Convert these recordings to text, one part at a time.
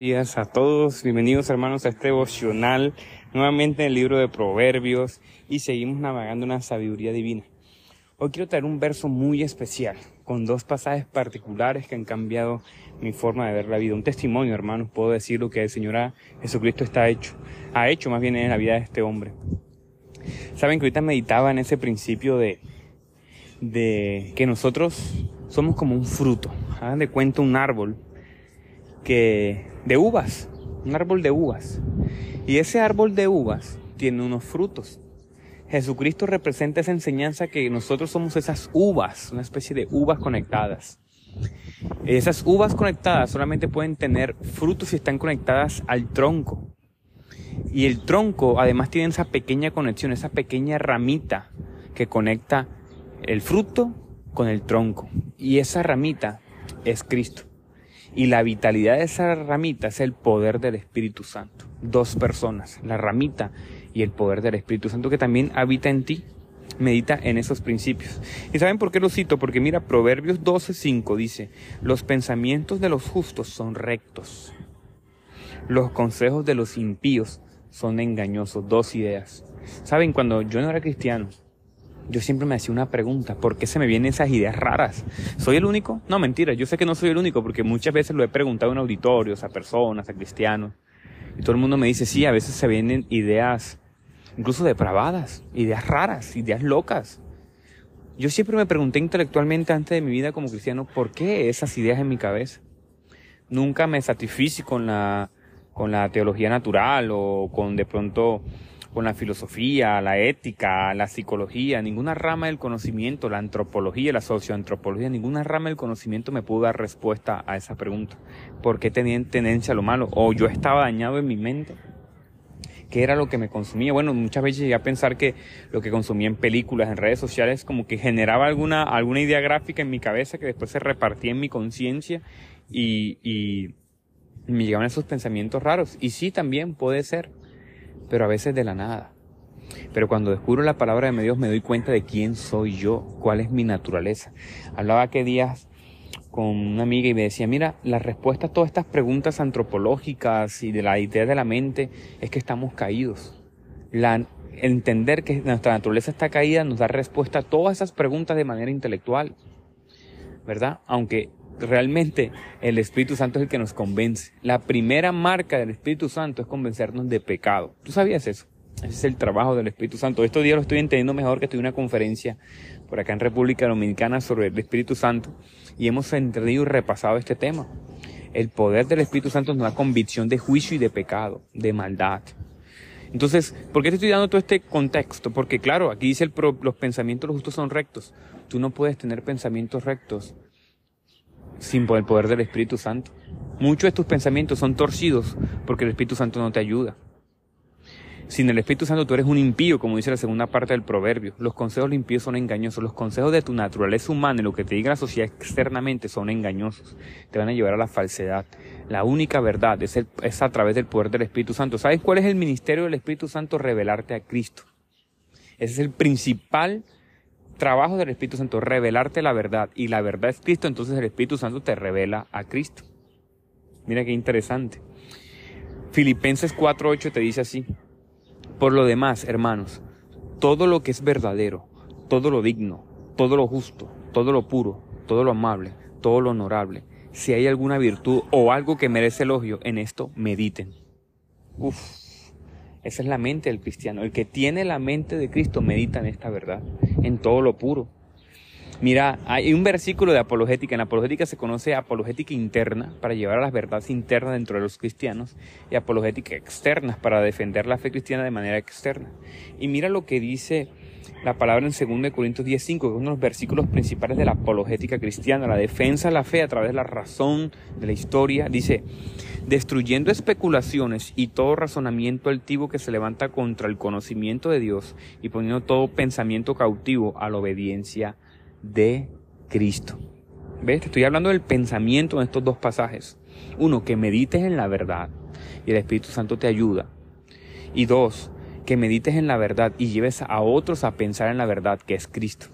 días a todos, bienvenidos hermanos a este devocional, nuevamente en el libro de Proverbios y seguimos navegando una sabiduría divina. Hoy quiero traer un verso muy especial, con dos pasajes particulares que han cambiado mi forma de ver la vida. Un testimonio, hermanos, puedo decir lo que el Señor Jesucristo está hecho, ha hecho más bien en la vida de este hombre. Saben que ahorita meditaba en ese principio de, de que nosotros somos como un fruto, hagan de cuenta un árbol que de uvas, un árbol de uvas. Y ese árbol de uvas tiene unos frutos. Jesucristo representa esa enseñanza que nosotros somos esas uvas, una especie de uvas conectadas. Esas uvas conectadas solamente pueden tener frutos si están conectadas al tronco. Y el tronco además tiene esa pequeña conexión, esa pequeña ramita que conecta el fruto con el tronco. Y esa ramita es Cristo. Y la vitalidad de esa ramita es el poder del Espíritu Santo. Dos personas, la ramita y el poder del Espíritu Santo que también habita en ti. Medita en esos principios. ¿Y saben por qué lo cito? Porque mira, Proverbios 12:5 dice, los pensamientos de los justos son rectos. Los consejos de los impíos son engañosos. Dos ideas. ¿Saben? Cuando yo no era cristiano, yo siempre me hacía una pregunta, ¿por qué se me vienen esas ideas raras? ¿Soy el único? No, mentira, yo sé que no soy el único porque muchas veces lo he preguntado en auditorios, a personas, a cristianos, y todo el mundo me dice, sí, a veces se vienen ideas incluso depravadas, ideas raras, ideas locas. Yo siempre me pregunté intelectualmente antes de mi vida como cristiano, ¿por qué esas ideas en mi cabeza? Nunca me satisfice con la, con la teología natural o con de pronto con la filosofía, la ética, la psicología, ninguna rama del conocimiento, la antropología, la socioantropología, ninguna rama del conocimiento me pudo dar respuesta a esa pregunta. ¿Por qué tenían tendencia a lo malo? ¿O yo estaba dañado en mi mente? ¿Qué era lo que me consumía? Bueno, muchas veces llegué a pensar que lo que consumía en películas, en redes sociales, como que generaba alguna, alguna idea gráfica en mi cabeza que después se repartía en mi conciencia y, y me llegaban esos pensamientos raros. Y sí, también puede ser pero a veces de la nada. Pero cuando descubro la palabra de Dios me doy cuenta de quién soy yo, cuál es mi naturaleza. Hablaba que días con una amiga y me decía, mira, la respuesta a todas estas preguntas antropológicas y de la idea de la mente es que estamos caídos. La, entender que nuestra naturaleza está caída nos da respuesta a todas esas preguntas de manera intelectual, ¿verdad? Aunque realmente el Espíritu Santo es el que nos convence. La primera marca del Espíritu Santo es convencernos de pecado. ¿Tú sabías eso? Ese es el trabajo del Espíritu Santo. Estos días lo estoy entendiendo mejor que estoy en una conferencia por acá en República Dominicana sobre el Espíritu Santo y hemos entendido y repasado este tema. El poder del Espíritu Santo nos da convicción de juicio y de pecado, de maldad. Entonces, ¿por qué te estoy dando todo este contexto? Porque claro, aquí dice el los pensamientos justos son rectos. Tú no puedes tener pensamientos rectos sin el poder del Espíritu Santo. Muchos de tus pensamientos son torcidos porque el Espíritu Santo no te ayuda. Sin el Espíritu Santo tú eres un impío, como dice la segunda parte del proverbio. Los consejos impíos son engañosos. Los consejos de tu naturaleza humana y lo que te diga la sociedad externamente son engañosos. Te van a llevar a la falsedad. La única verdad es, es a través del poder del Espíritu Santo. ¿Sabes cuál es el ministerio del Espíritu Santo? Revelarte a Cristo. Ese es el principal trabajo del Espíritu Santo, revelarte la verdad. Y la verdad es Cristo, entonces el Espíritu Santo te revela a Cristo. Mira qué interesante. Filipenses 4.8 te dice así. Por lo demás, hermanos, todo lo que es verdadero, todo lo digno, todo lo justo, todo lo puro, todo lo amable, todo lo honorable, si hay alguna virtud o algo que merece elogio, en esto mediten. Uf. Esa es la mente del cristiano. El que tiene la mente de Cristo medita en esta verdad, en todo lo puro. Mira, hay un versículo de apologética. En apologética se conoce apologética interna para llevar a las verdades internas dentro de los cristianos y apologética externa para defender la fe cristiana de manera externa. Y mira lo que dice la palabra en 2 Corintios 10.5, que es uno de los versículos principales de la apologética cristiana, la defensa de la fe a través de la razón, de la historia. Dice, destruyendo especulaciones y todo razonamiento altivo que se levanta contra el conocimiento de Dios y poniendo todo pensamiento cautivo a la obediencia de Cristo. ¿Ves? Te estoy hablando del pensamiento en estos dos pasajes. Uno, que medites en la verdad y el Espíritu Santo te ayuda. Y dos, que medites en la verdad y lleves a otros a pensar en la verdad que es Cristo.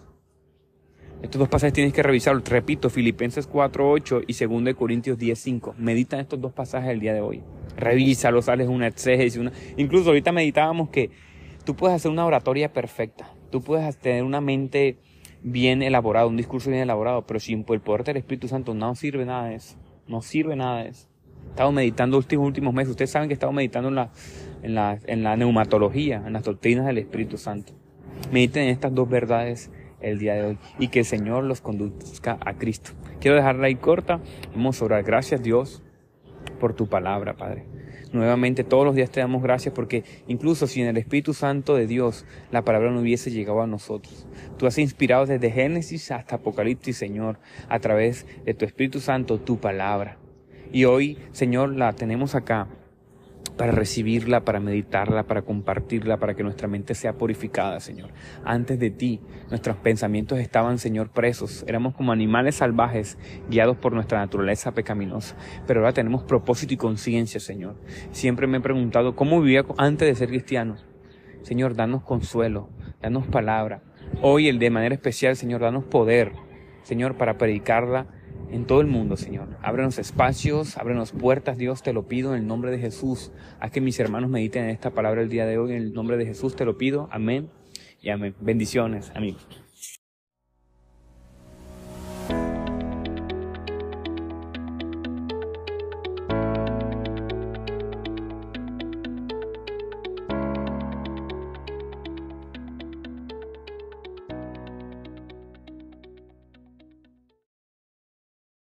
Estos dos pasajes tienes que revisarlos. Repito, Filipenses 4.8 y 2 Corintios 10.5. Medita estos dos pasajes el día de hoy. Revísalos, sales una exégesis. Una... Incluso ahorita meditábamos que tú puedes hacer una oratoria perfecta. Tú puedes tener una mente bien elaborada, un discurso bien elaborado, pero sin el poder del Espíritu Santo no sirve nada de eso. No sirve nada de eso. He estado meditando los últimos meses. Ustedes saben que he estado meditando en la, en la, en la neumatología, en las doctrinas del Espíritu Santo. Mediten en estas dos verdades el día de hoy y que el Señor los conduzca a Cristo. Quiero dejarla ahí corta. Vamos a orar. Gracias Dios por tu palabra, Padre. Nuevamente todos los días te damos gracias porque incluso si en el Espíritu Santo de Dios la palabra no hubiese llegado a nosotros, tú has inspirado desde Génesis hasta Apocalipsis, Señor, a través de tu Espíritu Santo, tu palabra. Y hoy, Señor, la tenemos acá para recibirla, para meditarla, para compartirla, para que nuestra mente sea purificada, Señor. Antes de ti, nuestros pensamientos estaban, Señor, presos. Éramos como animales salvajes, guiados por nuestra naturaleza pecaminosa. Pero ahora tenemos propósito y conciencia, Señor. Siempre me he preguntado cómo vivía antes de ser cristiano. Señor, danos consuelo, danos palabra. Hoy, el de manera especial, Señor, danos poder, Señor, para predicarla en todo el mundo, Señor. Ábrenos espacios, ábrenos puertas, Dios, te lo pido en el nombre de Jesús. Haz que mis hermanos mediten en esta palabra el día de hoy. En el nombre de Jesús te lo pido. Amén y amén. Bendiciones, amigos.